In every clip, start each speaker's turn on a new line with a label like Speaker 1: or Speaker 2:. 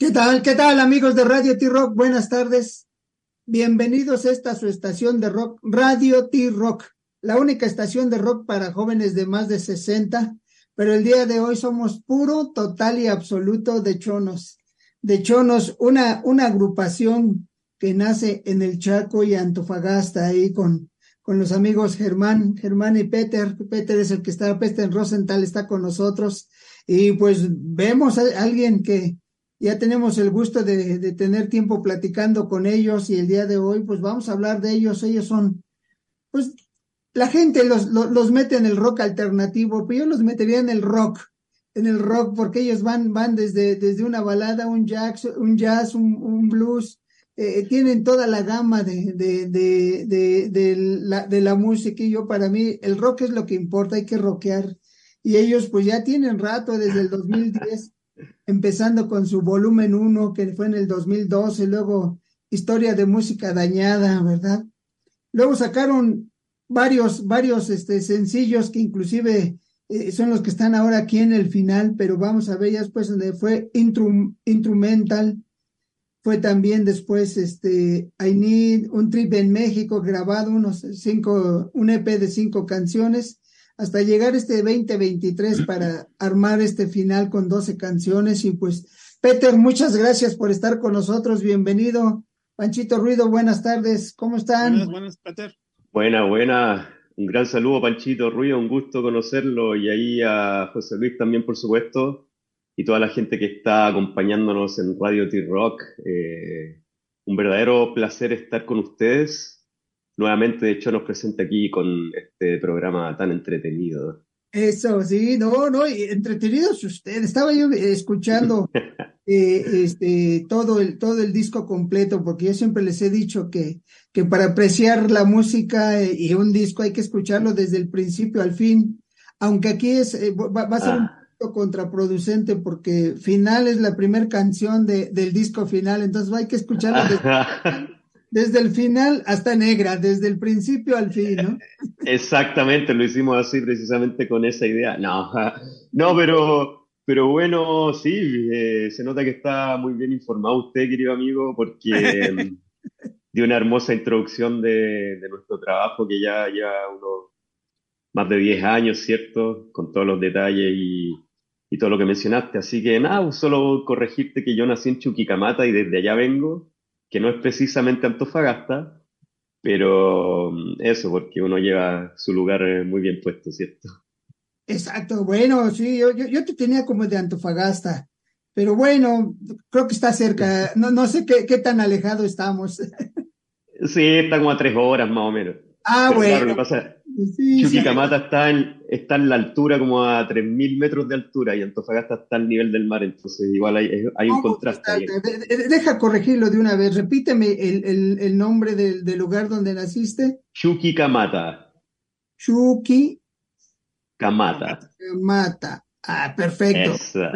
Speaker 1: ¿Qué tal? ¿Qué tal amigos de Radio T-Rock? Buenas tardes. Bienvenidos a esta su estación de rock, Radio T-Rock, la única estación de rock para jóvenes de más de 60, pero el día de hoy somos puro, total y absoluto de chonos. De chonos, una, una agrupación que nace en el Chaco y Antofagasta ahí con, con los amigos Germán, Germán y Peter. Peter es el que está, Peter Rosenthal está con nosotros y pues vemos a alguien que ya tenemos el gusto de, tener tiempo platicando con ellos y el día de hoy pues vamos a hablar de ellos. Ellos son, pues la gente los, los, mete en el rock alternativo, pero yo los metería en el rock, en el rock porque ellos van, van desde, desde una balada, un jazz, un, jazz, un, blues, eh, tienen toda la gama de, de, de, la, de la música y yo para mí el rock es lo que importa, hay que rockear. Y ellos pues ya tienen rato desde el 2010 empezando con su volumen 1, que fue en el 2012, luego Historia de Música Dañada, ¿verdad? Luego sacaron varios, varios este, sencillos que inclusive eh, son los que están ahora aquí en el final, pero vamos a ver ya después donde fue intrum, Instrumental, fue también después este I Need, un trip en México grabado, unos cinco, un EP de cinco canciones, hasta llegar este 2023 para armar este final con 12 canciones. Y pues, Peter, muchas gracias por estar con nosotros. Bienvenido. Panchito Ruido, buenas tardes. ¿Cómo están?
Speaker 2: Buenas, buenas, Peter.
Speaker 3: Buena, buena. Un gran saludo, Panchito Ruido. Un gusto conocerlo. Y ahí a José Luis también, por supuesto. Y toda la gente que está acompañándonos en Radio T-Rock. Eh, un verdadero placer estar con ustedes nuevamente, de hecho, nos presenta aquí con este programa tan entretenido.
Speaker 1: Eso, sí, no, no, entretenidos ustedes. Estaba yo escuchando eh, este, todo, el, todo el disco completo, porque yo siempre les he dicho que, que para apreciar la música eh, y un disco hay que escucharlo desde el principio al fin, aunque aquí es, eh, va, va, a ser ah. un poquito contraproducente porque final es la primera canción de, del disco final, entonces hay que escucharlo desde desde el final hasta negra, desde el principio al fin, ¿no?
Speaker 3: Exactamente, lo hicimos así precisamente con esa idea. No, no, pero, pero bueno, sí, eh, se nota que está muy bien informado usted, querido amigo, porque dio una hermosa introducción de, de, nuestro trabajo que ya lleva unos más de 10 años, ¿cierto? Con todos los detalles y, y todo lo que mencionaste. Así que nada, solo corregirte que yo nací en Chuquicamata y desde allá vengo que no es precisamente Antofagasta, pero mm, eso, porque uno lleva su lugar eh, muy bien puesto, ¿cierto?
Speaker 1: Exacto, bueno, sí, yo, yo, yo te tenía como de Antofagasta, pero bueno, creo que está cerca, no, no sé qué, qué tan alejado estamos.
Speaker 3: Sí, estamos a tres horas más o menos.
Speaker 1: Ah,
Speaker 3: pero
Speaker 1: bueno.
Speaker 3: Claro, lo que pasa, Sí, Chuquicamata sí. está, en, está en la altura, como a 3.000 metros de altura, y Antofagasta está al nivel del mar, entonces igual hay, hay un contraste. Ahí.
Speaker 1: Deja corregirlo de una vez, repíteme el, el, el nombre del, del, lugar donde naciste.
Speaker 3: Chuquicamata.
Speaker 1: Chuqui.
Speaker 3: Camata.
Speaker 1: Camata. Ah, perfecto. Esa.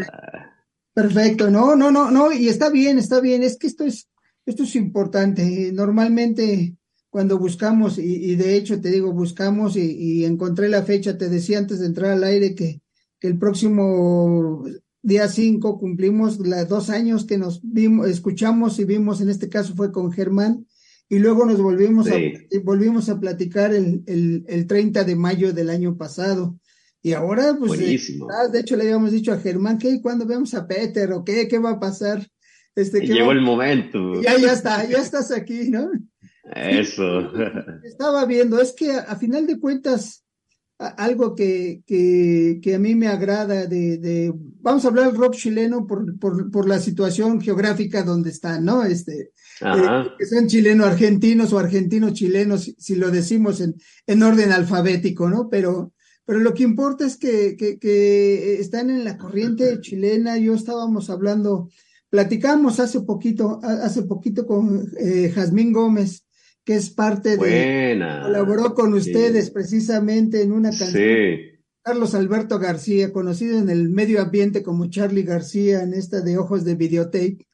Speaker 1: Perfecto, no, no, no, no, y está bien, está bien, es que esto es, esto es importante. Normalmente cuando buscamos, y, y, de hecho te digo, buscamos y, y, encontré la fecha, te decía antes de entrar al aire que, que el próximo día 5 cumplimos los dos años que nos vimos, escuchamos y vimos, en este caso fue con Germán, y luego nos volvimos, sí. a, volvimos a platicar el, el, el 30 de mayo del año pasado. Y ahora, pues, eh, de hecho le habíamos dicho a Germán, ¿qué? ¿Cuándo vemos a Peter? ¿O qué? ¿Qué va a pasar?
Speaker 3: Este, Llegó
Speaker 1: va?
Speaker 3: el momento.
Speaker 1: Ya, ya está, ya estás aquí, ¿no?
Speaker 3: Eso.
Speaker 1: Estaba viendo, es que a, final de cuentas, a, algo que, que, que, a mí me agrada de, de, vamos a hablar del rock chileno por, por, por la situación geográfica donde están, ¿no? Este, eh, que son chileno-argentinos o argentinos-chilenos, si, si, lo decimos en, en orden alfabético, ¿no? Pero, pero lo que importa es que, que, que están en la corriente chilena. Yo estábamos hablando, platicamos hace poquito, hace poquito con eh, Jazmín Gómez, que es parte
Speaker 3: Buena.
Speaker 1: de, colaboró con ustedes sí. precisamente en una canción.
Speaker 3: Sí.
Speaker 1: Carlos Alberto García, conocido en el medio ambiente como Charlie García, en esta de Ojos de Videotape.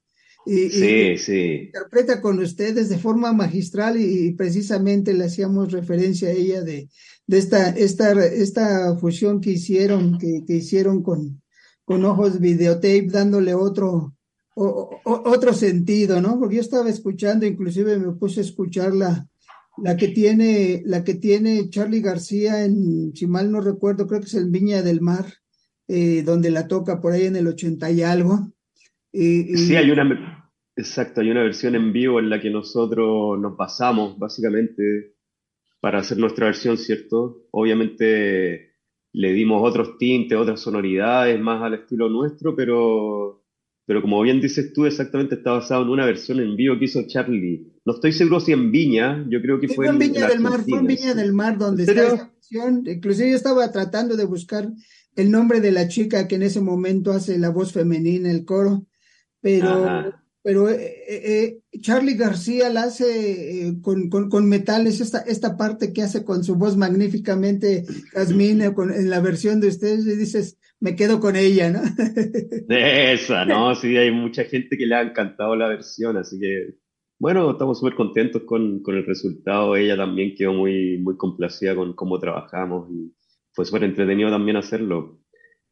Speaker 3: Y, sí,
Speaker 1: y
Speaker 3: sí.
Speaker 1: interpreta con ustedes de forma magistral y, y, precisamente le hacíamos referencia a ella de, de esta, esta, esta fusión que hicieron, que, que hicieron con, con Ojos Videotape, dándole otro, otro sentido, ¿no? Porque yo estaba escuchando, inclusive me puse a escuchar la, la que tiene, la que tiene Charlie García en, si mal no recuerdo, creo que es el Viña del Mar, eh, donde la toca por ahí en el ochenta y algo.
Speaker 3: Sí, hay una, exacto, hay una versión en vivo en la que nosotros nos basamos, básicamente, para hacer nuestra versión, ¿cierto? Obviamente le dimos otros tintes, otras sonoridades más al estilo nuestro, pero pero como bien dices tú, exactamente está basado en una versión en vivo que hizo Charlie. No estoy seguro si en Viña, yo creo que fue,
Speaker 1: en Viña del Mar, fue en Viña del Mar donde está esa versión. Inclusive yo estaba tratando de buscar el nombre de la chica que en ese momento hace la voz femenina, el coro, pero pero eh, eh, eh, Charlie García la hace con, con, metales, esta, esta parte que hace con su voz magníficamente, Casmine, en la versión de ustedes, y dices, me quedo con ella, ¿no?
Speaker 3: Esa, ¿no? Sí, hay mucha gente que le ha encantado la versión, así que, bueno, estamos súper contentos con, con, el resultado. Ella también quedó muy, muy complacida con cómo trabajamos y fue súper entretenido también hacerlo.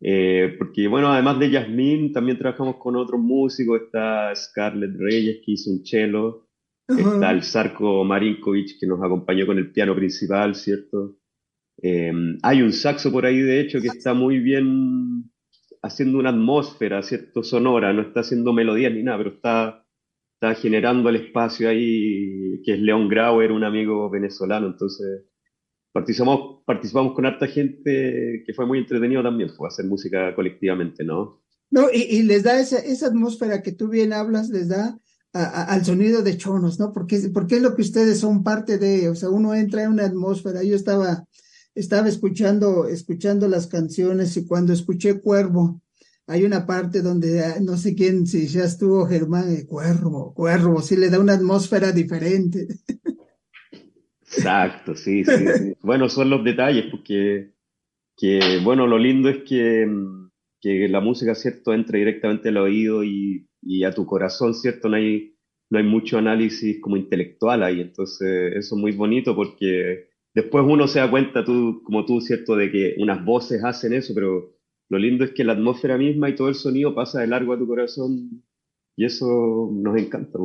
Speaker 3: Eh, porque, bueno, además de Yasmín, también trabajamos con otros músicos. Está Scarlett Reyes, que hizo un cello. Está el Sarko Marinkovic, que nos acompañó con el piano principal, ¿cierto? Eh, hay un saxo por ahí, de hecho, que está muy bien haciendo una atmósfera, ¿cierto? Sonora, no está haciendo melodías ni nada, pero está, está generando el espacio ahí, que es León Grauer, un amigo venezolano. Entonces, participamos, participamos con harta gente que fue muy entretenido también, fue hacer música colectivamente, ¿no?
Speaker 1: No, y, les da esa, esa atmósfera que tú bien hablas, les da al sonido de chonos, ¿no? Porque, porque es lo que ustedes son parte de, o sea, uno entra en una atmósfera. Yo estaba, estaba escuchando, escuchando las canciones y cuando escuché Cuervo, hay una parte donde ah, no sé quién, si ya estuvo Germán, eh, Cuervo, Cuervo, sí le da una atmósfera diferente.
Speaker 3: Exacto, sí, sí, Bueno, son los detalles, porque, que, bueno, lo lindo es que, que la música, ¿cierto?, entra directamente al oído y, y, a tu corazón, ¿cierto? No hay, no hay mucho análisis como intelectual ahí, entonces eso es muy bonito porque después uno se da cuenta, tú, como tú, ¿cierto?, de que unas voces hacen eso, pero lo lindo es que la atmósfera misma y todo el sonido pasa de largo a tu corazón y eso nos encanta.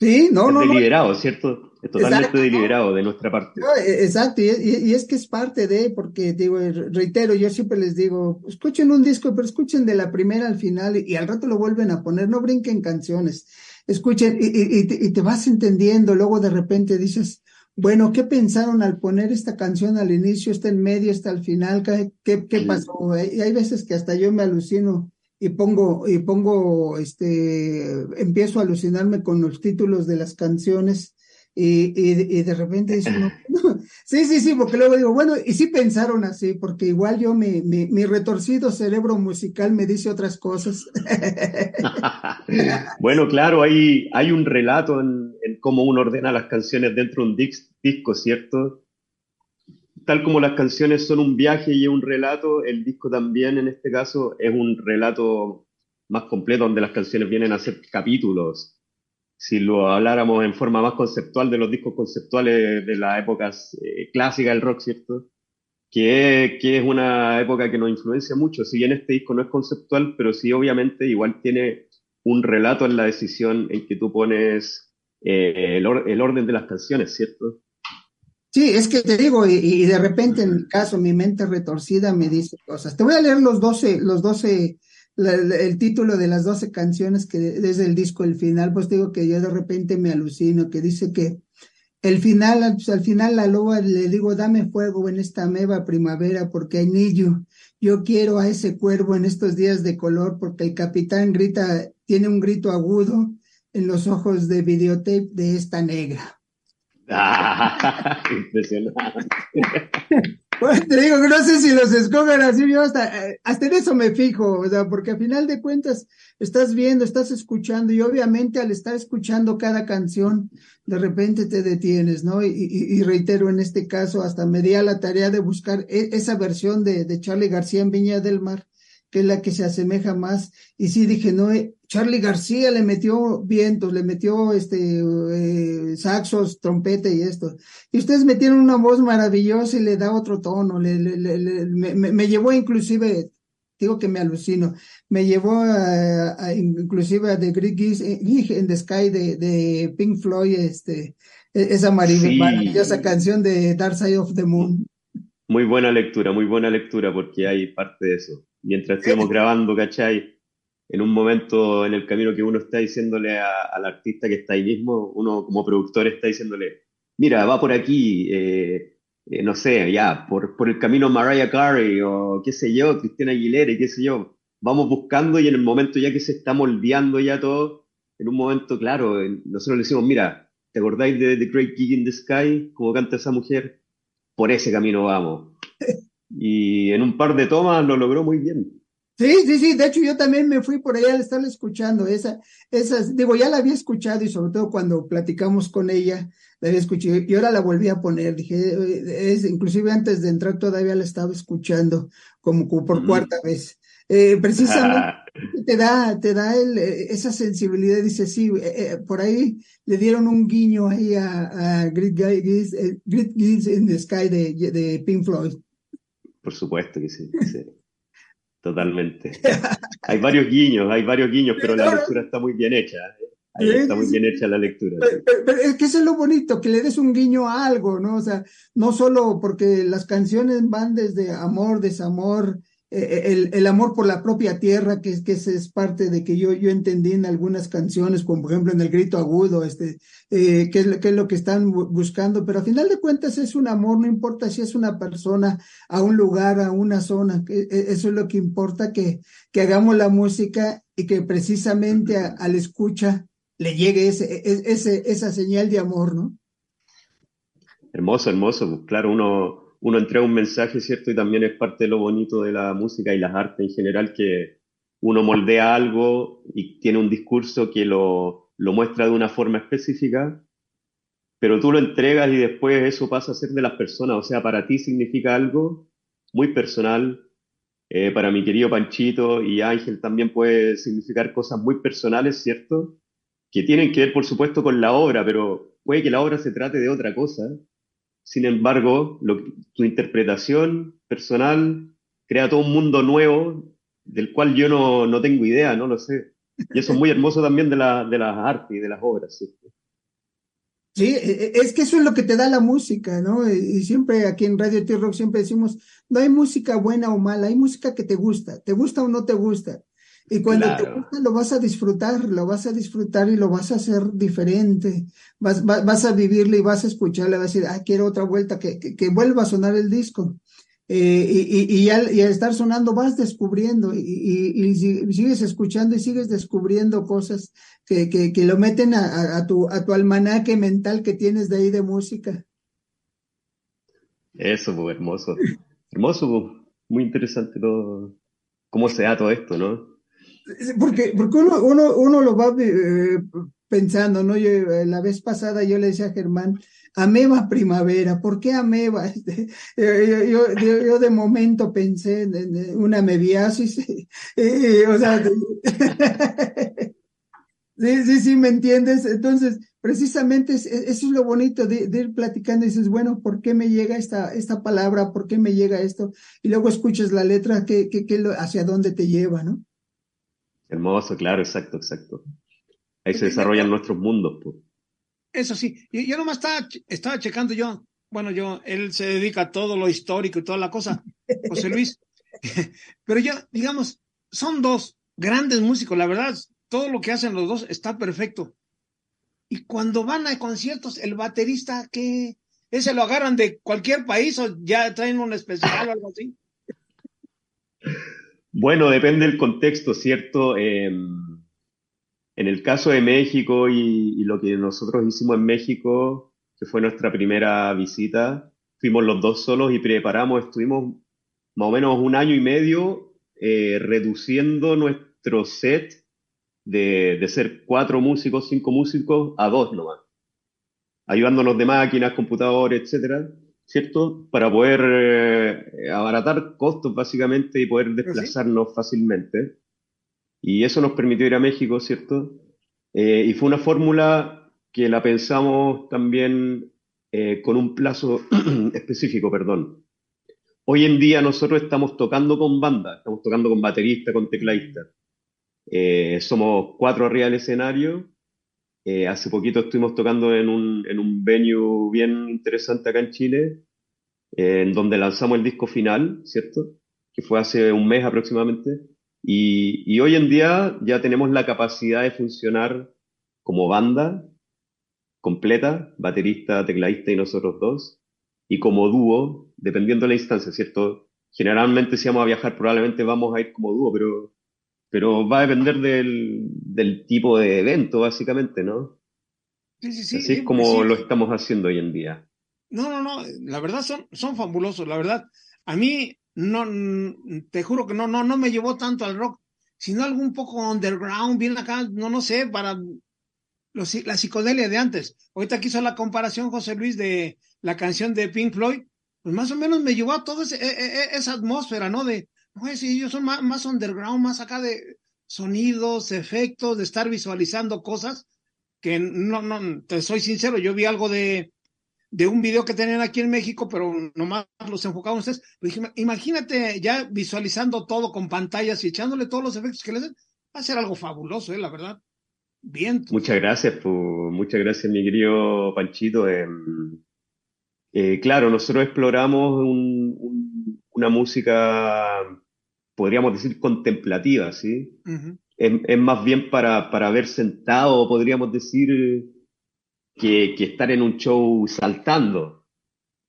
Speaker 1: Sí, no, no.
Speaker 3: Deliberado, ¿cierto? Es totalmente deliberado de nuestra parte.
Speaker 1: E, exacto, y, es que es parte de, porque digo, reitero, yo siempre les digo, escuchen un disco, pero escuchen de la primera al final y, al rato lo vuelven a poner, no brinquen canciones, escuchen y, te, vas entendiendo, luego de repente dices, bueno, ¿qué pensaron al poner esta canción al inicio, está en medio, está al final? ¿Qué, qué, pasó? Y hay veces que hasta yo me alucino y pongo, y pongo, este, empiezo a alucinarme con los títulos de las canciones y, y, de repente dice, no, sí, sí, sí, porque luego digo, bueno, y sí pensaron así, porque igual yo, mi, mi, mi retorcido cerebro musical me dice otras cosas.
Speaker 3: bueno, claro, hay, hay un relato en, en, cómo uno ordena las canciones dentro de un disco, ¿cierto? tal como las canciones son un viaje y un relato, el disco también en este caso es un relato más completo donde las canciones vienen a ser capítulos. Si lo habláramos en forma más conceptual de los discos conceptuales de las épocas eh, clásicas del rock, ¿cierto? Que, que, es una época que nos influencia mucho. Si bien este disco no es conceptual, pero sí obviamente igual tiene un relato en la decisión en que tú pones eh, el, el orden de las canciones, ¿cierto?
Speaker 1: Sí, es que te digo, y, de repente en mi caso, mi mente retorcida me dice cosas. Te voy a leer los 12, los 12, el título de las 12 canciones que desde el disco El Final, pues digo que yo de repente me alucino, que dice que el final, pues, al final la loba le digo, dame fuego en esta meva primavera porque hay niño. Yo quiero a ese cuervo en estos días de color porque el capitán grita, tiene un grito agudo en los ojos de videotape de esta negra.
Speaker 3: Ah, impresionante.
Speaker 1: te digo que no sé si los escogen así, yo hasta, eh, hasta en eso me fijo, o sea, porque a final de cuentas estás viendo, estás escuchando y obviamente al estar escuchando cada canción, de repente te detienes, ¿no? Y, reitero, en este caso, hasta me di a la tarea de buscar e, esa versión de, de Charlie García en Viña del Mar, que es la que se asemeja más. Y sí dije, no, eh, Charlie García le metió vientos, le metió este eh, saxos, trompeta y esto. Y ustedes metieron una voz maravillosa y le da otro tono. Le, le, me, me, llevó inclusive digo que me alucino. Me llevó a, inclusive a The Great Geese in the Sky de, de Pink Floyd, este, e, esa maravillosa canción de Dark Side of the Moon.
Speaker 3: Muy buena lectura, muy buena lectura, porque hay parte de eso. Mientras estuvimos grabando, ¿cachai? En un momento en el camino que uno está diciéndole al artista que está ahí mismo, uno como productor está diciéndole, mira, va por aquí, eh, eh, no sé, ya, por, por el camino Mariah Carey o qué sé yo, Cristina Aguilera y qué sé yo. Vamos buscando y en el momento ya que se está moldeando ya todo, en un momento, claro, nosotros le decimos, mira, ¿te acordáis de The Great Gig in the Sky? Como canta esa mujer, por ese camino vamos. Y en un par de tomas lo logró muy bien.
Speaker 1: Sí, sí, sí, de hecho yo también me fui por allá al estarla escuchando, esa, esas, digo, ya la había escuchado y sobre todo cuando platicamos con ella, la había escuchado y ahora la volví a poner, dije, es, inclusive antes de entrar todavía la estaba escuchando como, por cuarta vez. Eh, precisamente te da, te da el, esa sensibilidad, dice, sí, eh, eh, por ahí le dieron un guiño ahí a, a Great, Guys, Great in the Sky de, de Pink Floyd.
Speaker 3: Por supuesto que sí. sí. Totalmente. hay varios guiños, hay varios guiños, pero la lectura está muy bien hecha. ¿eh? está muy bien hecha la lectura.
Speaker 1: Pero, es que eso es lo bonito, que le des un guiño a algo, ¿no? O sea, no solo porque las canciones van desde amor, desamor, el, el, amor por la propia tierra, que, que es parte de que yo, yo entendí en algunas canciones, como por ejemplo en el grito agudo, este, eh, que, es, que es lo que están buscando, pero a final de cuentas es un amor, no importa si es una persona, a un lugar, a una zona, que, eso es lo que importa, que, que hagamos la música y que precisamente al escucha le llegue ese, e, ese, esa señal de amor, ¿no?
Speaker 3: Hermoso, hermoso, claro, uno uno entrega un mensaje, ¿cierto? Y también es parte de lo bonito de la música y las artes en general, que uno moldea algo y tiene un discurso que lo, lo muestra de una forma específica, pero tú lo entregas y después eso pasa a ser de las personas, o sea, para ti significa algo muy personal, eh, para mi querido Panchito y Ángel también puede significar cosas muy personales, ¿cierto? Que tienen que ver, por supuesto, con la obra, pero puede que la obra se trate de otra cosa sin embargo, tu interpretación personal crea todo un mundo nuevo del cual yo no, no tengo idea, no lo sé. Y eso es muy hermoso también de, la, de las artes y de las obras.
Speaker 1: ¿sí? E, e, es que eso es lo que te da la música, ¿no? Y siempre aquí en Radio T-Rock siempre decimos, no hay música buena o mala, hay música que te gusta, te gusta o no te gusta. Y cuando te gusta lo vas a disfrutar, lo vas a disfrutar y lo vas a hacer diferente. Vas, vas, a vivirle y vas a escucharle, vas a decir, ah, quiero otra vuelta, que, que, vuelva a sonar el disco. Eh, y, y, y, al, y, al, estar sonando vas descubriendo y, y, sigues escuchando y sigues descubriendo cosas que, que, que lo meten a, a, tu, a tu almanaque mental que tienes de ahí de música.
Speaker 3: Eso, hermoso. Hermoso, muy interesante todo, cómo se da todo esto, ¿no?
Speaker 1: Porque, porque uno, uno, uno lo va eh, pensando, ¿no? Eh, la vez pasada yo le decía a Germán, ameba primavera, ¿por qué ameba? Este, yo, yo, yo, de momento pensé en, una mebiasis, o sea, sí, sí, sí, ¿me entiendes? Entonces, precisamente eso es lo bonito de, ir platicando y dices, bueno, ¿por qué me llega esta, esta palabra? ¿Por qué me llega esto? Y luego escuchas la letra, ¿qué, qué, qué, hacia dónde te lleva, ¿no?
Speaker 3: Hermoso, claro, exacto, exacto. Ahí se desarrollan nuestros mundos. Pues.
Speaker 2: Eso sí, yo, yo nomás estaba, estaba checando yo, bueno, yo, él se dedica a todo lo histórico y toda la cosa, José Luis, pero yo, digamos, son dos grandes músicos, la verdad, todo lo que hacen los dos está perfecto. Y cuando van a conciertos, el baterista, que ¿Ese lo agarran de cualquier país o ya traen un especial o algo así?
Speaker 3: Bueno, depende del contexto, ¿cierto? Em, en el caso de México y, lo que nosotros hicimos en México, que fue nuestra primera visita, fuimos los dos solos y preparamos, estuvimos más o menos un año y medio eh, reduciendo nuestro set de, ser cuatro músicos, cinco músicos, a dos nomás, ayudándonos de máquinas, computadores, etcétera. ¿Cierto? Para poder eh, abaratar costos básicamente y poder desplazarnos fácilmente. Y eso nos permitió ir a México, ¿cierto? Eh, y fue una fórmula que la pensamos también eh, con un plazo específico, perdón. hoy en día nosotros estamos tocando con banda, estamos tocando con baterista, con tecladista. Eh, somos cuatro arriba del escenario. Eh, hace poquito estuvimos tocando en un, en un venue bien interesante acá en Chile, en donde lanzamos el disco final, ¿cierto? Que fue hace un mes aproximadamente. Y, y hoy en día ya tenemos la capacidad de funcionar como banda completa, baterista, tecladista y nosotros dos, y como dúo, dependiendo de la instancia, ¿cierto? Generalmente si vamos a viajar probablemente vamos a ir como dúo, pero, pero va a depender del, del tipo de evento, básicamente, ¿no?
Speaker 2: Sí, sí, sí.
Speaker 3: Así es
Speaker 2: sí,
Speaker 3: como
Speaker 2: sí.
Speaker 3: lo estamos haciendo hoy en día.
Speaker 2: No, no, no, la verdad son, son fabulosos, la verdad. A mí, no, te juro que no, no, no me llevó tanto al rock, sino algo un poco underground, bien acá, no, no sé, para los, la psicodelia de antes. Ahorita hizo la comparación José Luis de la canción de Pink Floyd, pues más o menos me llevó a toda ese, e, e, esa atmósfera, ¿no? De, no si ellos son más, más underground, más acá de sonidos, efectos, de estar visualizando cosas que no, no, te soy sincero, yo vi algo de, de un video que tenían aquí en México, pero nomás los enfocaban ustedes. Imagínate ya visualizando todo con pantallas y echándole todos los efectos que le den, va a ser algo fabuloso, ¿eh? la verdad. Bien.
Speaker 3: Muchas gracias, pues, muchas gracias, mi querido Panchito. Eh, eh, claro, nosotros exploramos un, un, una música, podríamos decir, contemplativa, ¿sí? Uh -huh. es, es, más bien para, para ver sentado, podríamos decir, que, que, estar en un show saltando.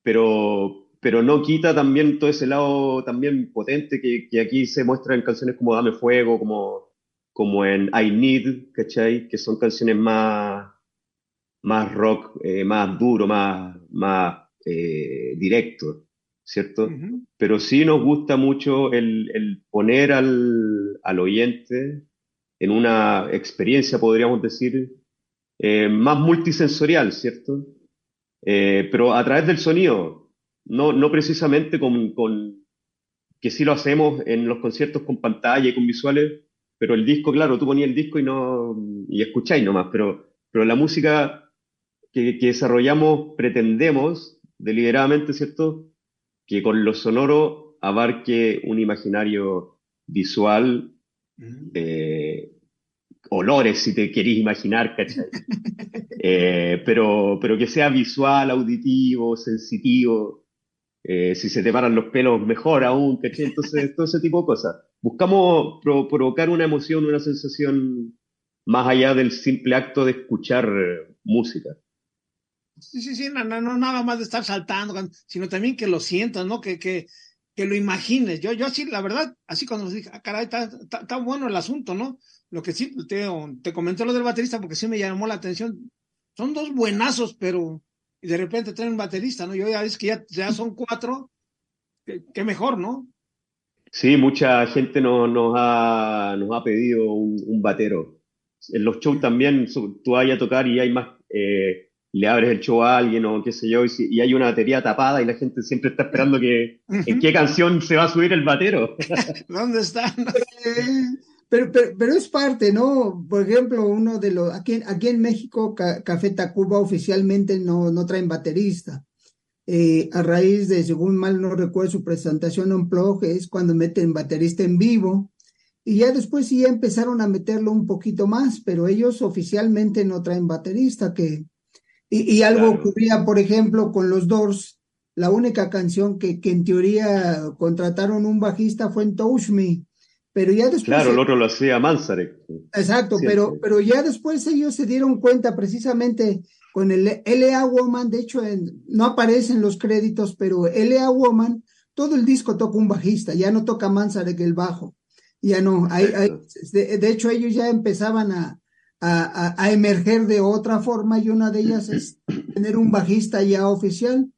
Speaker 3: Pero, pero no quita también todo ese lado también potente que, que aquí se muestra en canciones como Dame Fuego, como, como en I Need, ¿cachai? Que son canciones más, más rock, eh, más duro, más, más eh, directo, ¿cierto? Uh -huh. Pero sí nos gusta mucho el, el poner al, al, oyente en una experiencia, podríamos decir, eh, más multisensorial, ¿cierto? Eh, pero a través del sonido, no, no precisamente con, con, que sí lo hacemos en los conciertos con pantalla y con visuales, pero el disco, claro, tú ponías el disco y no y escucháis nomás, pero, pero la música que, que desarrollamos pretendemos deliberadamente, ¿cierto? Que con lo sonoro abarque un imaginario visual, eh, olores, si te querés imaginar, ¿cachai? eh, pero, pero que sea visual, auditivo, sensitivo. Eh, si se te paran los pelos, mejor aún, ¿cachai? Entonces, todo ese tipo de cosas. Buscamos pro provocar una emoción, una sensación más allá del simple acto de escuchar música.
Speaker 2: Sí, sí, sí, no, no, no nada más de estar saltando, sino también que lo sientas, ¿no? Que, que, que lo imagines. Yo, yo así, la verdad, así cuando dije, ah, caray, está, bueno el asunto, ¿no? Lo que sí, te, te comenté lo del baterista porque sí me llamó la atención. Son dos buenazos, pero y de repente traen un baterista, ¿no? Yo ya es que ya, ya son cuatro, qué, mejor, ¿no?
Speaker 3: Sí, mucha gente nos, nos, ha, nos ha pedido un, un batero. En los shows también tú vayas a tocar y hay más, eh, le abres el show a alguien o qué sé yo, y, y, hay una batería tapada y la gente siempre está esperando que uh -huh. en qué canción se va a subir el batero.
Speaker 2: ¿Dónde está?
Speaker 1: Pero, pero, pero, es parte, ¿no? Por ejemplo, uno de los, aquí, aquí en México, Ca Café Tacuba oficialmente no, no traen baterista. Eh, a raíz de, según mal no recuerdo, su presentación en blog es cuando meten baterista en vivo. Y ya después sí ya empezaron a meterlo un poquito más, pero ellos oficialmente no traen baterista, que, y, y algo claro. ocurría, por ejemplo, con los Doors, la única canción que, que en teoría contrataron un bajista fue en Touch Me, pero ya después.
Speaker 3: Claro, el otro lo hacía Manzarek.
Speaker 1: Exacto, pero, pero ya después ellos se dieron cuenta precisamente con el L.A. Woman, de hecho en, no aparece en los créditos, pero L.A. Woman, todo el disco toca un bajista, ya no toca Manzarek el bajo, ya no, hay, hay, de, de, hecho ellos ya empezaban a, a, a, emerger de otra forma y una de ellas es tener un bajista ya oficial.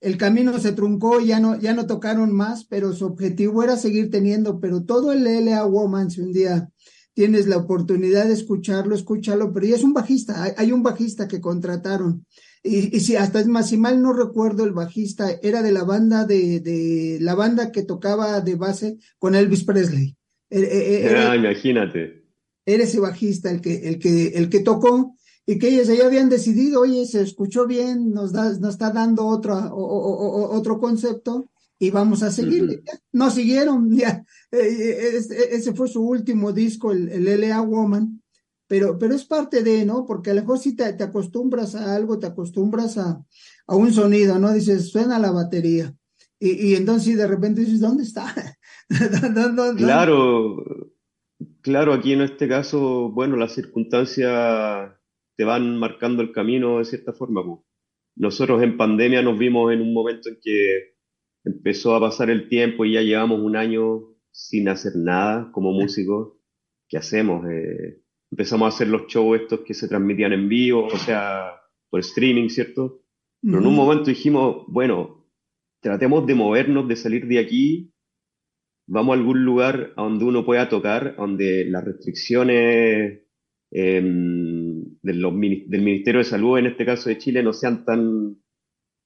Speaker 1: El camino se truncó, ya no, ya no tocaron más, pero su objetivo era seguir teniendo, pero todo el L.A. Woman, si un día tienes la oportunidad de escucharlo, escúchalo, pero ya es un bajista, hay, hay un bajista que contrataron. Y, y, si hasta es más, si mal no recuerdo, el bajista era de la banda de, de la banda que tocaba de base con Elvis Presley.
Speaker 3: Era, ah, imagínate.
Speaker 1: Era ese bajista el que, el que, el que tocó y que ellos ya habían decidido, oye, se escuchó bien, nos, da, nos está dando otro, o, o, o, otro concepto, y vamos a seguir. No siguieron, ya. Eh, ese fue su último disco, el, el LA Woman, pero, pero es parte de, ¿no? Porque a lo mejor si te, acostumbras a algo, te acostumbras a, a, un sonido, ¿no? Dices, suena la batería. Y, y entonces de repente dices, ¿dónde está?
Speaker 3: claro, claro, aquí en este caso, bueno, las circunstancias te van marcando el camino de cierta forma. Nosotros en pandemia nos vimos en un momento en que empezó a pasar el tiempo y ya llevamos un año sin hacer nada como músicos. ¿Qué hacemos? Eh, empezamos a hacer los shows estos que se transmitían en vivo, o sea, por streaming, ¿cierto? Pero en un momento dijimos, bueno, tratemos de movernos, de salir de aquí, vamos a algún lugar donde uno pueda tocar, donde las restricciones em, del Ministerio de Salud, en este caso de Chile, no sean tan,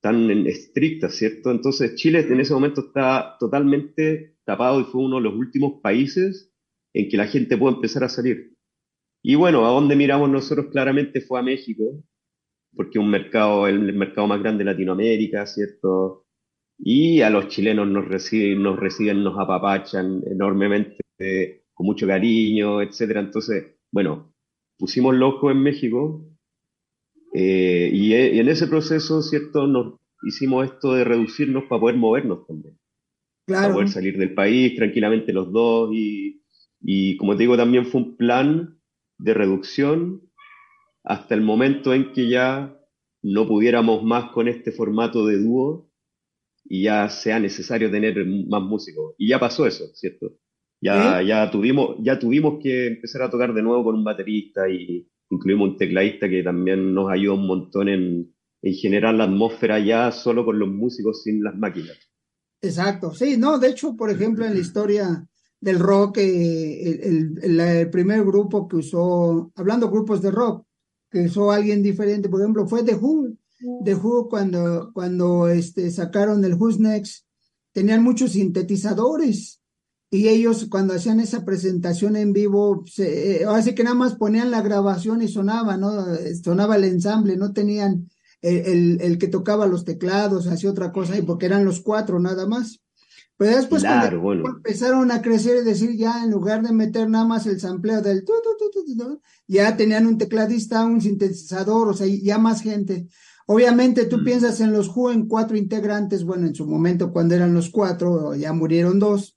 Speaker 3: tan estrictas, ¿cierto? Entonces Chile en ese momento está totalmente tapado y fue uno de los últimos países en que la gente puede empezar a salir. Y bueno, a dónde miramos nosotros claramente fue a México, porque un mercado, el mercado más grande de Latinoamérica, ¿cierto? Y a los chilenos nos reciben, nos reciben, nos apapachan enormemente, con mucho cariño, etcétera. Entonces, bueno, pusimos loco en México, eh, y, y, en ese proceso, ¿cierto? Nos hicimos esto de reducirnos para poder movernos también. Claro. Para poder salir del país tranquilamente los dos. Y, y como te digo, también fue un plan de reducción hasta el momento en que ya no pudiéramos más con este formato de dúo y ya sea necesario tener más músicos. Y ya pasó eso, ¿cierto? Ya, ¿Eh? ya, tuvimos, ya tuvimos que empezar a tocar de nuevo con un baterista y incluimos un tecladista que también nos ayuda un montón en, en generar la atmósfera ya solo con los músicos sin las máquinas.
Speaker 1: Exacto, sí, no, de hecho, por ejemplo, en la historia del rock, eh, el, el, primer grupo que usó, hablando grupos de rock, que usó alguien diferente, por ejemplo, fue The Who. The Who cuando, cuando este, sacaron el Who's Next, tenían muchos sintetizadores y ellos cuando hacían esa presentación en vivo, se, así eh, que nada más ponían la grabación y sonaba, ¿no? Sonaba el ensamble, no tenían el, el, el que tocaba los teclados, hacía otra cosa, y porque eran los cuatro nada más. Pero después cuando empezaron a crecer y decir ya en lugar de meter nada más el sampleo del tu, ya tenían un tecladista, un sintetizador, o sea, ya más gente. Obviamente tú mm. piensas en los Who en cuatro integrantes, bueno, en su momento cuando eran los cuatro, ya murieron dos.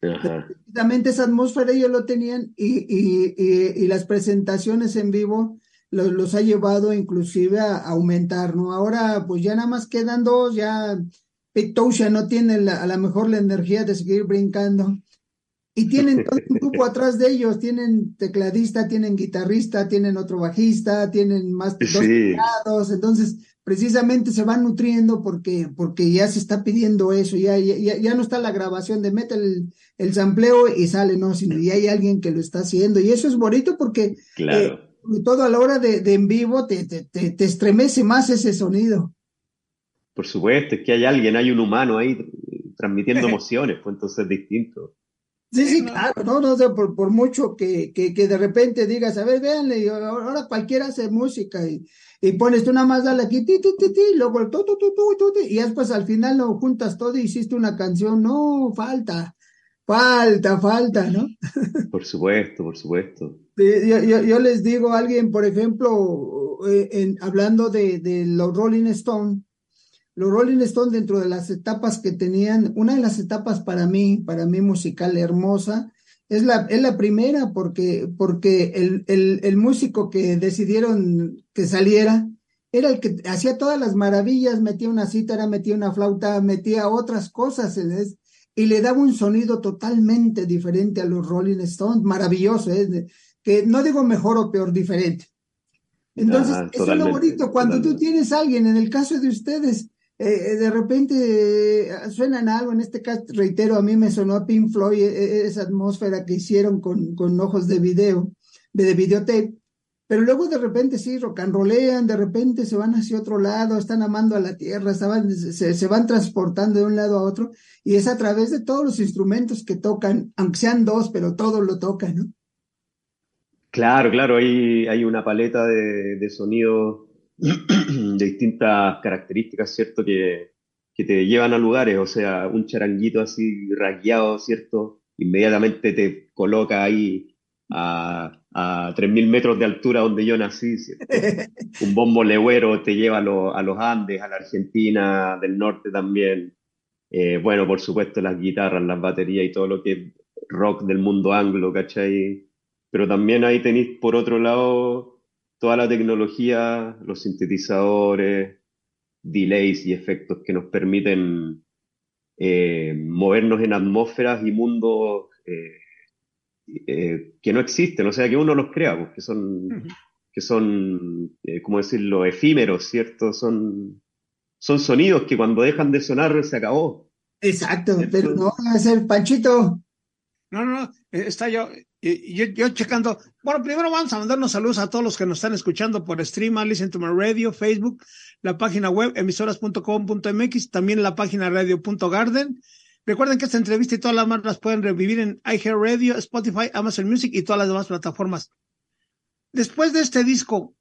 Speaker 1: Precisamente esa atmósfera ellos lo tenían y, y, y, las presentaciones en vivo los, los ha llevado inclusive a, a aumentar, ¿no? Ahora pues ya nada más quedan dos, ya Tosha no tiene a lo mejor la energía de seguir brincando. Y tienen todo un grupo atrás de ellos, tienen tecladista, tienen guitarrista, tienen otro bajista, tienen más dos teclados, entonces precisamente se van nutriendo porque, porque ya se está pidiendo eso, ya, ya, ya no está la grabación de mete el, el sampleo y sale, no, sino ya hay alguien que lo está haciendo. Y eso es bonito porque eh, todo a la hora de, de en vivo te, te, te estremece más ese sonido.
Speaker 3: Por supuesto, es que hay alguien, hay un humano ahí transmitiendo emociones, pues entonces es distinto.
Speaker 1: Sí, sí, claro, no, no, sé, por, por mucho que, que, que, de repente digas, a ver, véanle, ahora cualquiera hace música y, y pones tú nada más dale aquí, ti, ti, ti, ti, luego el tu, tu, tu, tu, y después al final lo juntas todo y hiciste una canción, no, falta, falta, falta, ¿no?
Speaker 3: Por supuesto, por supuesto.
Speaker 1: Yo, yo, yo les digo a alguien, por ejemplo, eh, en, hablando de, de los Rolling Stones, los Rolling Stones dentro de las etapas que tenían, una de las etapas para mí, para mí musical hermosa, es la, es la primera porque, porque el, el, el músico que decidieron que saliera era el que hacía todas las maravillas, metía una cítara, metía una flauta, metía otras cosas y le daba un sonido totalmente diferente a los Rolling Stones, maravilloso, ¿eh? que no digo mejor o peor, diferente. Entonces, eso es lo bonito, cuando tú tienes a alguien, en el caso de ustedes, eh, de repente eh, suenan algo, en este caso, reitero, a mí me sonó a Pink Floyd eh, esa atmósfera que hicieron con, con ojos de video, de, videotape, pero luego de repente sí, rock and rollean, de repente se van hacia otro lado, están amando a la tierra, estaban, se, se, van transportando de un lado a otro, y es a través de todos los instrumentos que tocan, aunque sean dos, pero todos lo tocan, ¿no?
Speaker 3: Claro, claro, hay, hay una paleta de, de sonidos de distintas características, ¿cierto? Que, que te llevan a lugares, o sea, un charanguito así raqueado, ¿cierto? Inmediatamente te coloca ahí a, a 3.000 metros de altura donde yo nací, ¿cierto? Un bombo legüero te lleva a, a, los Andes, a la Argentina del norte también. Eh, bueno, por supuesto las guitarras, las baterías y todo lo que es rock del mundo anglo, ¿cachai? Pero también ahí tenéis por otro lado toda la tecnología, los sintetizadores, delays y efectos que nos permiten eh, movernos en atmósferas y mundos eh, eh, que no existen, o sea, que uno los crea, pues, que son, que son ¿cómo decirlo?, efímeros, ¿cierto? Son, son sonidos que cuando dejan de sonar se acabó.
Speaker 1: Exacto, pero no va a ser Panchito.
Speaker 2: No, no, no, está yo, yo, yo, checando. Bueno, primero vamos a mandarnos saludos a todos los que nos están escuchando por stream, Listen to My Radio, Facebook, la página web emisoras.com.mx, también la página radio.garden. Recuerden que esta entrevista y todas las más las pueden revivir en iHeartRadio, Spotify, Amazon Music y todas las demás plataformas. Después de este disco,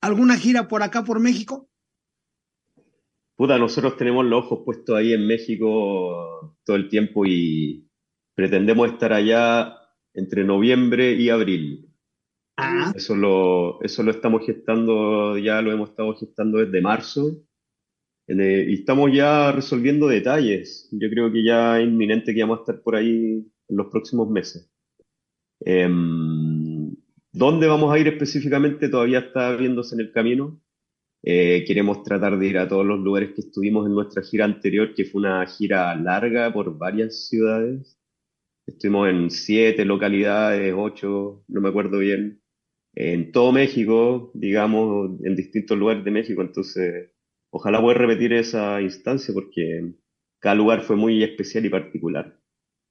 Speaker 2: ¿alguna gira por acá, por México?
Speaker 3: Puta, nosotros tenemos los ojos puestos ahí en México todo el tiempo y pretendemos estar allá entre noviembre y abril. Ah. Eso, lo, eso lo estamos gestando, ya lo hemos estado gestando desde marzo. y estamos ya resolviendo detalles. Yo creo que ya es inminente que vamos a estar por ahí en los próximos meses. Em, ¿Dónde vamos a ir específicamente? Todavía está viéndose en el camino. Eh, queremos tratar de ir a todos los lugares que estuvimos en nuestra gira anterior, que fue una gira larga por varias ciudades. Estuvimos en siete localidades, ocho, no me acuerdo bien, en todo México, digamos, en distintos lugares de México. Entonces, ojalá pueda repetir esa instancia porque cada lugar fue muy especial y particular.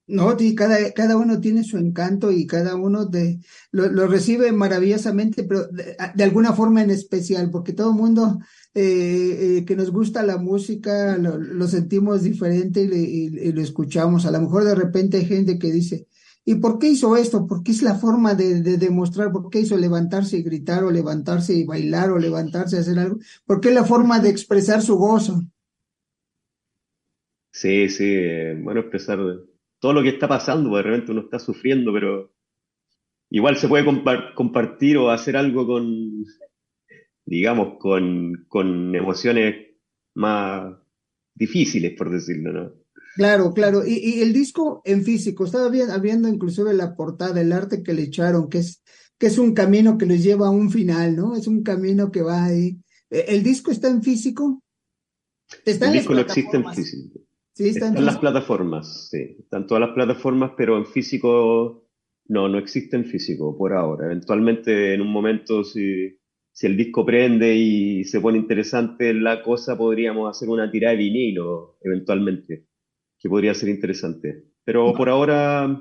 Speaker 1: No, cada, cada uno tiene su encanto y cada uno de, lo, recibe maravillosamente, pero de, alguna forma en especial, porque todo el mundo eh, eh, que nos gusta la música lo, sentimos diferente y, lo escuchamos. A lo mejor de repente hay gente que dice, ¿y por qué hizo esto? Porque es la forma de, de demostrar, ¿por qué hizo levantarse y gritar o levantarse y bailar o levantarse y hacer algo? Porque es la forma de expresar su gozo.
Speaker 3: Sí, sí, eh, bueno, expresar todo lo que está pasando, porque de repente uno está sufriendo, pero igual se puede compartir o hacer algo con, digamos, con, con emociones más difíciles, por decirlo, ¿no?
Speaker 1: Claro, claro. Y, el disco en físico, estaba viendo inclusive la portada, el arte que le echaron, que es, que es un camino que les lleva a un final, ¿no? Es un camino que va ahí. ¿E, ¿El disco está en físico?
Speaker 3: ¿Está el disco no existe en físico. Sí, están, en las plataformas, sí. Están todas las plataformas, pero en físico no, no existe en físico por ahora. Eventualmente, en un momento, si, si el disco prende y se pone interesante la cosa, podríamos hacer una tirada de vinilo, eventualmente, que podría ser interesante. Pero por ahora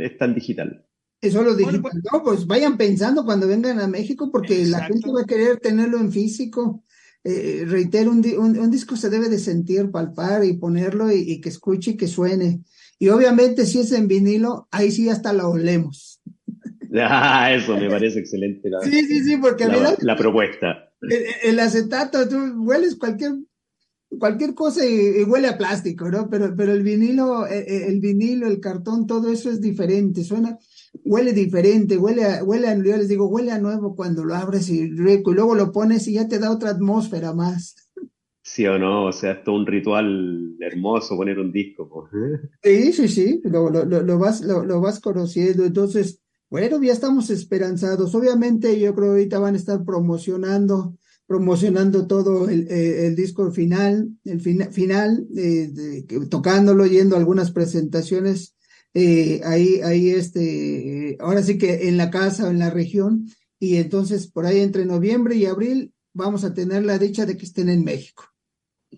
Speaker 3: está en digital.
Speaker 1: Eso lo digital. Pues no, pues vayan pensando cuando vengan a México, porque la gente va a querer tenerlo en físico eh, reitero, un, un, disco se debe de sentir, palpar y ponerlo y, que escuche y que suene. Y obviamente si es en vinilo, ahí sí hasta lo olemos.
Speaker 3: Ah, eso me parece excelente.
Speaker 1: La, sí, sí, sí, porque
Speaker 3: la, propuesta.
Speaker 1: El, acetato, tú hueles cualquier cualquier cosa y, huele a plástico, ¿no? Pero, pero el vinilo, el, eh, el vinilo, el cartón, todo eso es diferente, suena, huele diferente, huele a, huele a, yo les digo, huele a nuevo cuando lo abres y rico, y luego lo pones y ya te da otra atmósfera más.
Speaker 3: Sí o no, o sea, es todo un ritual hermoso poner un disco.
Speaker 1: Sí, sí, sí, lo, lo, lo, vas, lo, vas conociendo, entonces, bueno, ya estamos esperanzados. Obviamente yo creo que ahorita van a estar promocionando, promocionando todo el, eh, el disco final, el final, eh, tocándolo, yendo a algunas presentaciones eh, ahí, ahí este, ahora sí que en la casa o en la región, y entonces por ahí entre noviembre y abril vamos a tener la dicha de que estén en México.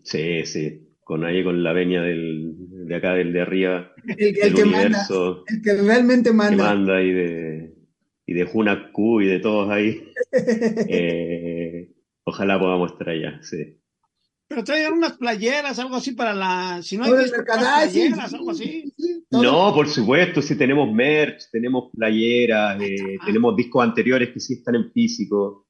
Speaker 3: Sí, sí, con ahí con la veña del, de acá, del de arriba.
Speaker 1: El, que manda, el que realmente manda.
Speaker 3: manda y de, y de Q y de todos ahí. Eh, ojalá podamos estar allá, sí.
Speaker 2: Pero traigan unas playeras, algo así para la. Si no hay
Speaker 3: playeras, algo así. No, por supuesto, sí tenemos merch, tenemos playeras, eh, tenemos discos anteriores que sí están en físico.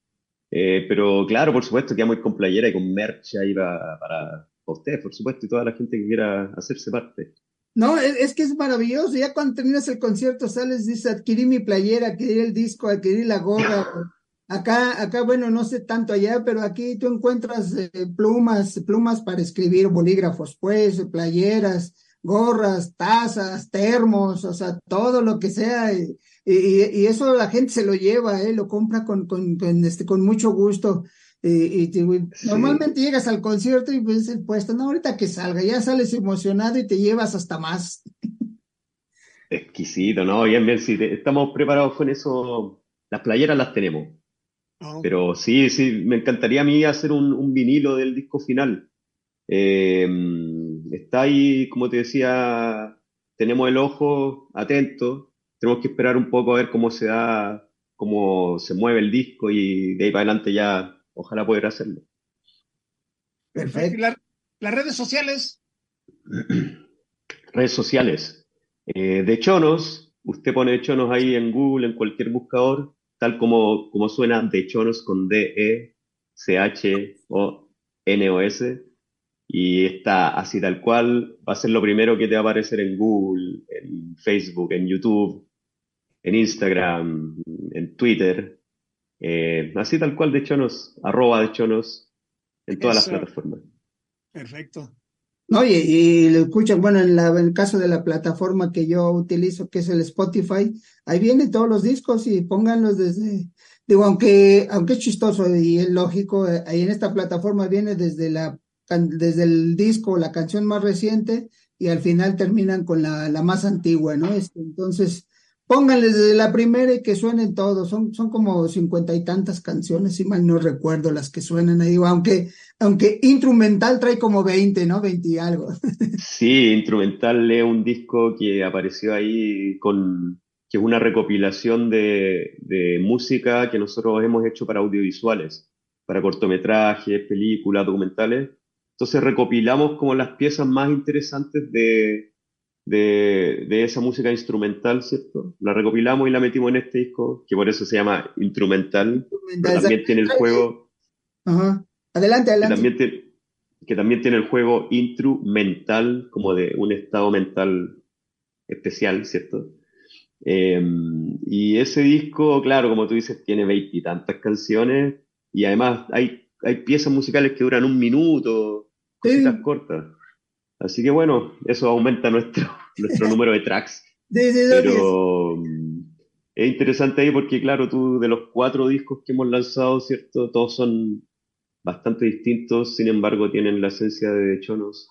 Speaker 3: Eh, pero claro, por supuesto, quedamos con playera y con merch ahí para, usted, por supuesto, y toda la gente que quiera hacerse parte.
Speaker 1: No, es, que es maravilloso. Ya cuando terminas el concierto sales, dices, adquirí mi playera, adquirí el disco, adquirí la gorra. Acá, acá, bueno, no sé tanto allá, pero aquí tú encuentras eh, plumas, plumas para escribir, bolígrafos, pues, playeras, gorras, tazas, termos, o sea, todo lo que sea. Y, y, eso la gente se lo lleva, ¿eh? lo compra con, con, este, con mucho gusto. Y, normalmente llegas al concierto y ves el puesto, no, ahorita que salga, ya sales emocionado y te llevas hasta más.
Speaker 3: Exquisito, ¿no? Bien, bien, sí, estamos preparados con eso. Las playeras las tenemos. Ah, Pero sí, sí, me encantaría a mí hacer un, vinilo del disco final. Eh, está ahí, como te decía, tenemos el ojo atento, tenemos que esperar un poco a ver cómo se da, cómo se mueve el disco y de ahí para adelante ya ojalá poder hacerlo.
Speaker 2: Perfecto. las redes sociales?
Speaker 3: redes sociales. Eh, de Chonos, usted pone Chonos ahí en Google, en cualquier buscador, tal como, como suena de Chonos con D-E-C-H-O-N-O-S. Y está así tal cual, va a ser lo primero que te va a aparecer en Google, en Facebook, en YouTube, en Instagram, en Twitter. Eh, así tal cual de Chonos, arroba de Chonos, en todas las plataformas.
Speaker 2: Perfecto.
Speaker 1: No, y, lo escuchan, bueno, en, la, en el caso de la plataforma que yo utilizo, que es el Spotify, ahí vienen todos los discos y pónganlos desde, digo, aunque, aunque es chistoso y es lógico, eh, ahí en esta plataforma viene desde la, desde el disco, la canción más reciente, y al final terminan con la, la más antigua, ¿no? Entonces, Pónganles desde la primera y que suenen todos. Son, son como cincuenta y tantas canciones, si mal no recuerdo las que suenan ahí, aunque, aunque instrumental trae como veinte, ¿no? Veinte y algo.
Speaker 3: Sí, instrumental es un disco que apareció ahí con, que es una recopilación de, de música que nosotros hemos hecho para audiovisuales, para cortometrajes, películas, documentales. Entonces recopilamos como las piezas más interesantes de, de, esa música instrumental, ¿cierto? La recopilamos y la metimos en este disco, que por eso se llama Instrumental. también tiene el juego.
Speaker 1: Ajá. Adelante, adelante.
Speaker 3: Que también, que también tiene el juego Instrumental, como de un estado mental especial, ¿cierto? Em, y ese disco, claro, como tú dices, tiene veintitantas canciones y además hay, hay piezas musicales que duran un minuto, cositas cortas. Así que bueno, eso aumenta nuestro, nuestro número de tracks. Pero mm, es interesante ahí porque, claro, tú de los cuatro discos que hemos lanzado, ¿cierto? Todos son bastante distintos, sin embargo, tienen la esencia de Chonos,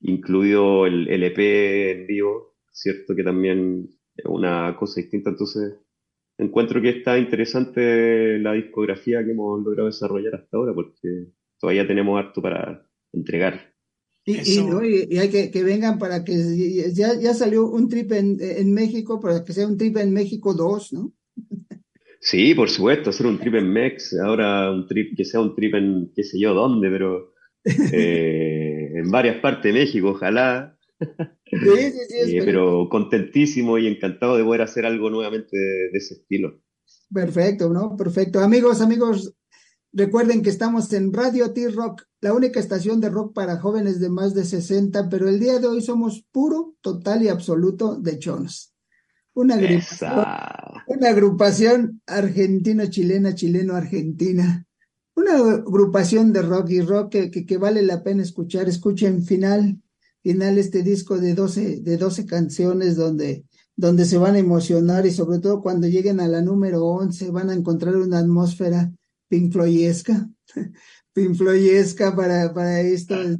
Speaker 3: incluido el LP en vivo, ¿cierto? Que también es una cosa distinta. Entonces, encuentro que está interesante la discografía que hemos logrado desarrollar hasta ahora porque todavía tenemos harto para entregar.
Speaker 1: Y, y, hay que, que vengan para que ya, ya salió un trip en, en México, para que sea un trip en México 2, ¿no?
Speaker 3: Sí, por supuesto, hacer un trip en Mex, ahora un trip que sea un trip en qué sé yo dónde, pero eh, en varias partes de México, ojalá. Sí, sí, sí, pero contentísimo y encantado de poder hacer algo nuevamente de, de ese estilo.
Speaker 1: Perfecto, ¿no? Perfecto. Amigos, amigos, Recuerden que estamos en Radio T-Rock, la única estación de rock para jóvenes de más de 60, pero el día de hoy somos puro, total y absoluto de chonos. Una agrupación, una agrupación argentino-chilena, chileno-argentina. Una agrupación de rock y rock que, que, vale la pena escuchar. Escuchen final, final este disco de 12, de 12 canciones donde, donde se van a emocionar y sobre todo cuando lleguen a la número 11 van a encontrar una atmósfera Pink Floydesca para, para esto. Ah.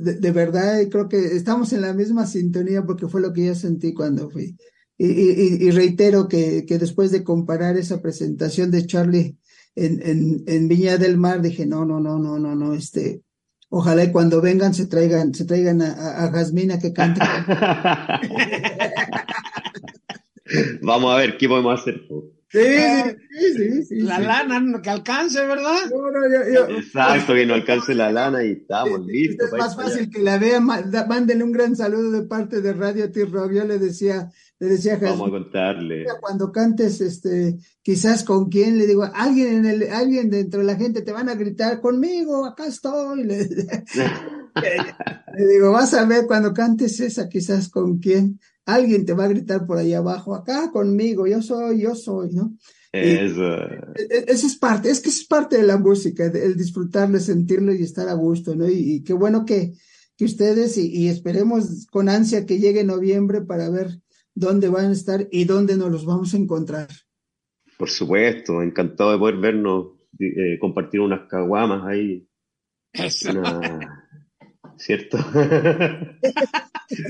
Speaker 1: de, verdad, creo que estamos en la misma sintonía porque fue lo que yo sentí cuando fui. Y, y, reitero que, que, después de comparar esa presentación de Charlie en, en, en, Viña del Mar, dije, no, no, no, no, no, no, este, ojalá y cuando vengan se traigan, se traigan a, a, Jasmina que cante.
Speaker 3: Vamos a ver qué podemos hacer.
Speaker 2: Sí, sí, sí, La lana que alcance, ¿verdad?
Speaker 3: Exacto, que no alcance la lana y estamos listos.
Speaker 1: Es más fácil que la vean, mándenle un gran saludo de parte de Radio T-Rock. Yo le decía, le decía
Speaker 3: Vamos a contarle.
Speaker 1: Cuando cantes, este, quizás con quién, le digo, alguien en el, alguien dentro de la gente te van a gritar, conmigo, acá estoy. Le digo, vas a ver cuando cantes esa, quizás con quién. Alguien te va a gritar por ahí abajo, acá conmigo, yo soy, yo soy, ¿no?
Speaker 3: Eso.
Speaker 1: E, e, Esa es parte, es que es parte de la música, el disfrutarlo, sentirlo y estar a gusto, ¿no? Y, qué bueno que, que ustedes, y, y, esperemos con ansia que llegue noviembre para ver dónde van a estar y dónde nos los vamos a encontrar.
Speaker 3: Por supuesto, encantado de poder vernos, eh, compartir unas caguamas ahí.
Speaker 2: Eso.
Speaker 3: Una... ¿Cierto?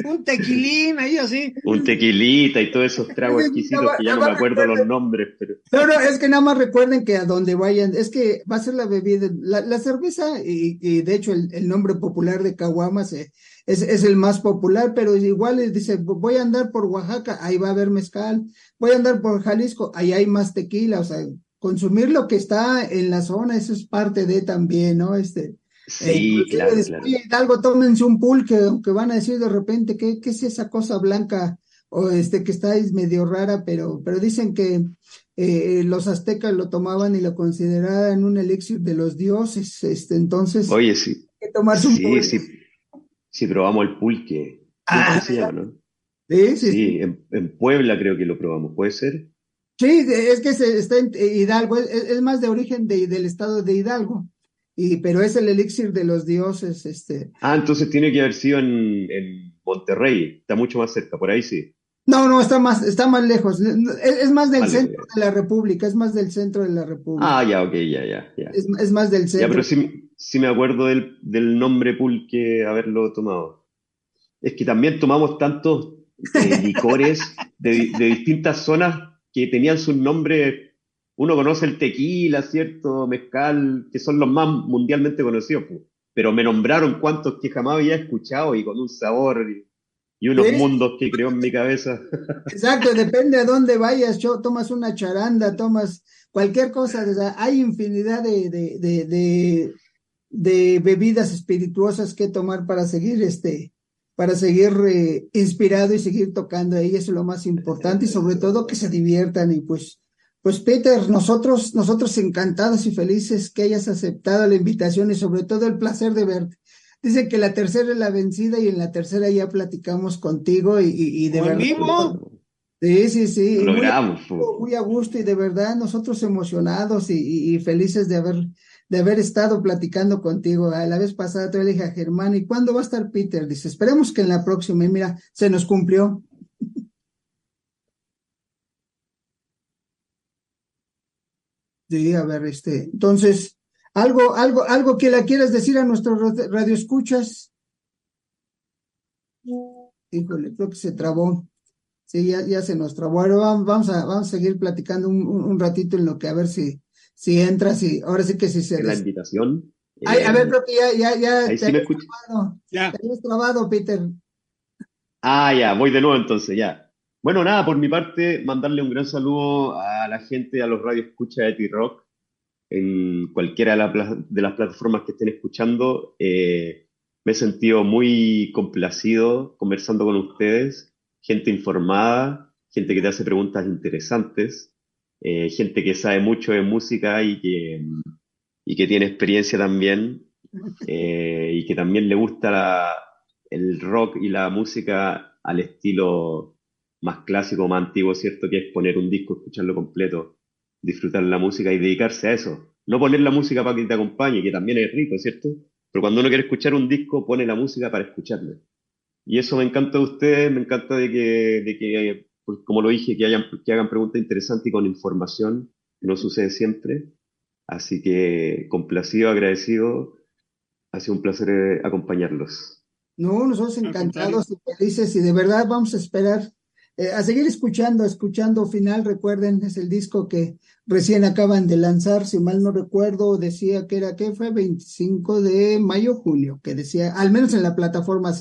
Speaker 2: un tequilín ahí así.
Speaker 3: Un tequilita y todos esos tragos exquisitos que ya no me acuerdo los nombres. Pero...
Speaker 1: No, no, es que nada más recuerden que a donde vayan, es que va a ser la bebida, la, la cerveza y, y, de hecho el, el, nombre popular de caguamas eh, es, es, el más popular, pero igual dice, voy a andar por Oaxaca, ahí va a haber mezcal, voy a andar por Jalisco, ahí hay más tequila, o sea, consumir lo que está en la zona, eso es parte de también, ¿no? Este,
Speaker 3: Sí, eh, claro,
Speaker 1: claro. Algo, tómense un pulque, aunque van a decir de repente, ¿qué, ¿qué, es esa cosa blanca? O este que está medio rara, pero, pero dicen que eh, los aztecas lo tomaban y lo consideraban un elixir de los dioses, este, entonces.
Speaker 3: Oye, sí.
Speaker 1: Hay que tomarse un
Speaker 3: sí, sí, sí, probamos el pulque.
Speaker 1: Ah,
Speaker 3: se llama, no?
Speaker 1: Sí, sí,
Speaker 3: Sí,
Speaker 1: sí.
Speaker 3: en, en Puebla creo que lo probamos, ¿puede ser?
Speaker 1: Sí, es que se, está en Hidalgo, es, es más de origen de, del estado de Hidalgo. Y, pero es el elixir de los dioses, este.
Speaker 3: Ah, entonces tiene que haber sido en, en Monterrey, está mucho más cerca, por ahí sí.
Speaker 1: No, no, está más, está más lejos. Es, es más del
Speaker 3: Vale.
Speaker 1: centro de la República, es más del centro de la República.
Speaker 3: Ah, ya, ok, ya, ya, ya.
Speaker 1: Es, es más del
Speaker 3: Ya,
Speaker 1: centro.
Speaker 3: pero sí, sí me acuerdo del, del nombre pulque haberlo tomado. Es que también tomamos tantos eh, licores de, de distintas zonas que tenían sus nombres. Uno conoce el tequila, ¿cierto? Mezcal, que son los más mundialmente conocidos, pues. pero me nombraron cuantos que jamás había escuchado y con un sabor y, y unos mundos que creó en mi cabeza.
Speaker 1: Exacto, depende a dónde vayas, yo, tomas una charanda, tomas cualquier cosa, o sea, hay infinidad de, de, de, de, de bebidas espirituosas que tomar para seguir este, para seguir eh, inspirado y seguir tocando ahí, eso es lo más importante, y sobre todo que se diviertan y pues, pues Peter, nosotros, nosotros encantados y felices que hayas aceptado la invitación y sobre todo el placer de verte. Dicen que la tercera es la vencida y en la tercera ya platicamos contigo y, y, y de
Speaker 2: ¿O en
Speaker 1: verdad.
Speaker 2: vivo?
Speaker 1: Sí, sí, sí.
Speaker 3: Lo
Speaker 1: Muy,
Speaker 3: logramos. pues.
Speaker 1: muy a gusto y de verdad nosotros emocionados y, y- y felices de haber, de haber estado platicando contigo. A la vez pasada te le dije a Germán, ¿y cuándo va a estar Peter? Dice, esperemos que en la próxima. Y mira, se nos cumplió. Sí, a ver, este, entonces, algo, algo, algo que le quieras decir a nuestros radio- radioescuchas. Híjole, creo que se trabó. Sí, ya, ya se nos trabó. Ahora vam- vamos a, vamos a seguir platicando un, un, ratito en lo que a ver si, si entras y ahora sí que si se
Speaker 3: la
Speaker 1: des-
Speaker 3: invitación.
Speaker 1: Ay, a
Speaker 3: eh,
Speaker 1: ver, creo que ya, ya, ya
Speaker 3: ahí
Speaker 1: te
Speaker 3: sí me escucha.
Speaker 1: trabado,
Speaker 2: Ya.
Speaker 1: te habías trabado, Peter.
Speaker 3: Ah, ya, voy de nuevo entonces, ya. Bueno, nada, por mi parte, mandarle un gran saludo a la gente, a los radioescuchas de T-Rock, en cualquiera de, de las plataformas que estén escuchando. Eh, me he sentido muy complacido conversando con ustedes, gente informada, gente que te hace preguntas interesantes, eh, gente que sabe mucho de música y que, y que tiene experiencia también, eh, y que también le gusta el rock y la música al estilo más clásico, más antiguo, ¿cierto? Que es poner un disco, escucharlo completo, disfrutar la música y dedicarse a eso. No poner la música para que te acompañe, que también es rico, ¿cierto? Pero cuando uno quiere escuchar un disco, pone la música para escucharlo. Y eso me encanta de ustedes, me encanta de que, de que como lo dije, que, hayan, que hagan preguntas interesantes y con información, que no sucede siempre. Así que complacido, agradecido, ha sido un placer eh, acompañarlos.
Speaker 1: No, nosotros encantados y felices y de verdad vamos a esperar eh, a seguir escuchando, escuchando final. Recuerden, es el disco que recién acaban de lanzar, si mal no recuerdo, decía que era, que fue 25 de mayo, junio, que decía, al menos en la plataforma,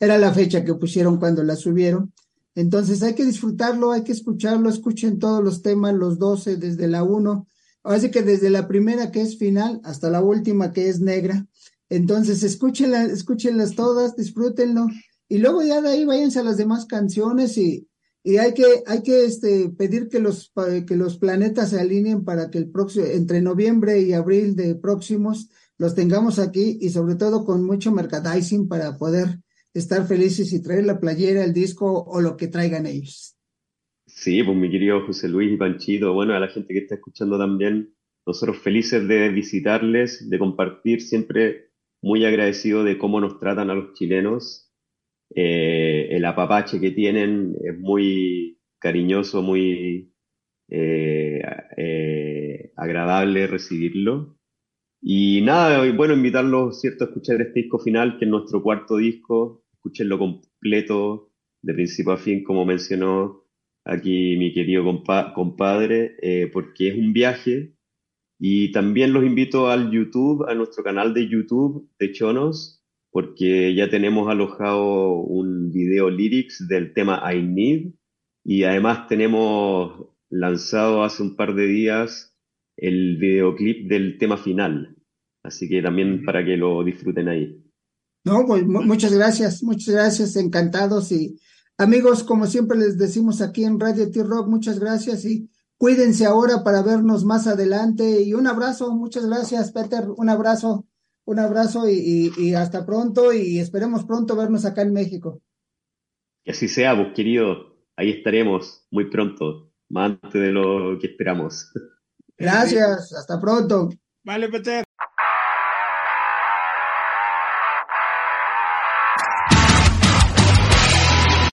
Speaker 1: era la fecha que pusieron cuando la subieron. Entonces hay que disfrutarlo, hay que escucharlo, escuchen todos los temas, los 12 desde la 1, así que desde la primera que es final hasta la última que es negra. Entonces, escúchenlas, escúchenlas todas, disfrútenlo, y luego ya de ahí váyanse a las demás canciones y, y hay que, hay que este, pedir que los, que los planetas se alineen para que el próximo, entre noviembre y abril de próximos, los tengamos aquí y sobre todo con mucho merchandising para poder estar felices y traer la playera, el disco o lo que traigan ellos.
Speaker 3: Sí, pues mi querido José Luis y Panchito, bueno, a la gente que está escuchando también, nosotros felices de visitarles, de compartir, siempre muy agradecido de cómo nos tratan a los chilenos. Eh, el apapache que tienen es muy cariñoso, muy eh, eh, agradable recibirlo. Y nada, bueno, invitarlos, ¿cierto?, a escuchar este disco final, que es nuestro cuarto disco, escúchenlo completo, de principio a fin, como mencionó aquí mi querido compadre, eh, porque es un viaje. Y también los invito al YouTube, a nuestro canal de YouTube de Chonos, porque ya tenemos alojado un video lyrics del tema I Need y además tenemos lanzado hace un par de días el videoclip del tema final. Así que también para que lo disfruten ahí.
Speaker 1: No, pues muchas gracias, muchas gracias, encantados y amigos, como siempre les decimos aquí en Radio T-Rock, muchas gracias y cuídense ahora para vernos más adelante y un abrazo, muchas gracias Peter, un abrazo, un abrazo y, y, hasta pronto y esperemos pronto vernos acá en México.
Speaker 3: Que así sea, vos pues, querido, ahí estaremos muy pronto, más antes de lo que esperamos.
Speaker 1: Gracias, hasta pronto.
Speaker 2: Vale, Peter.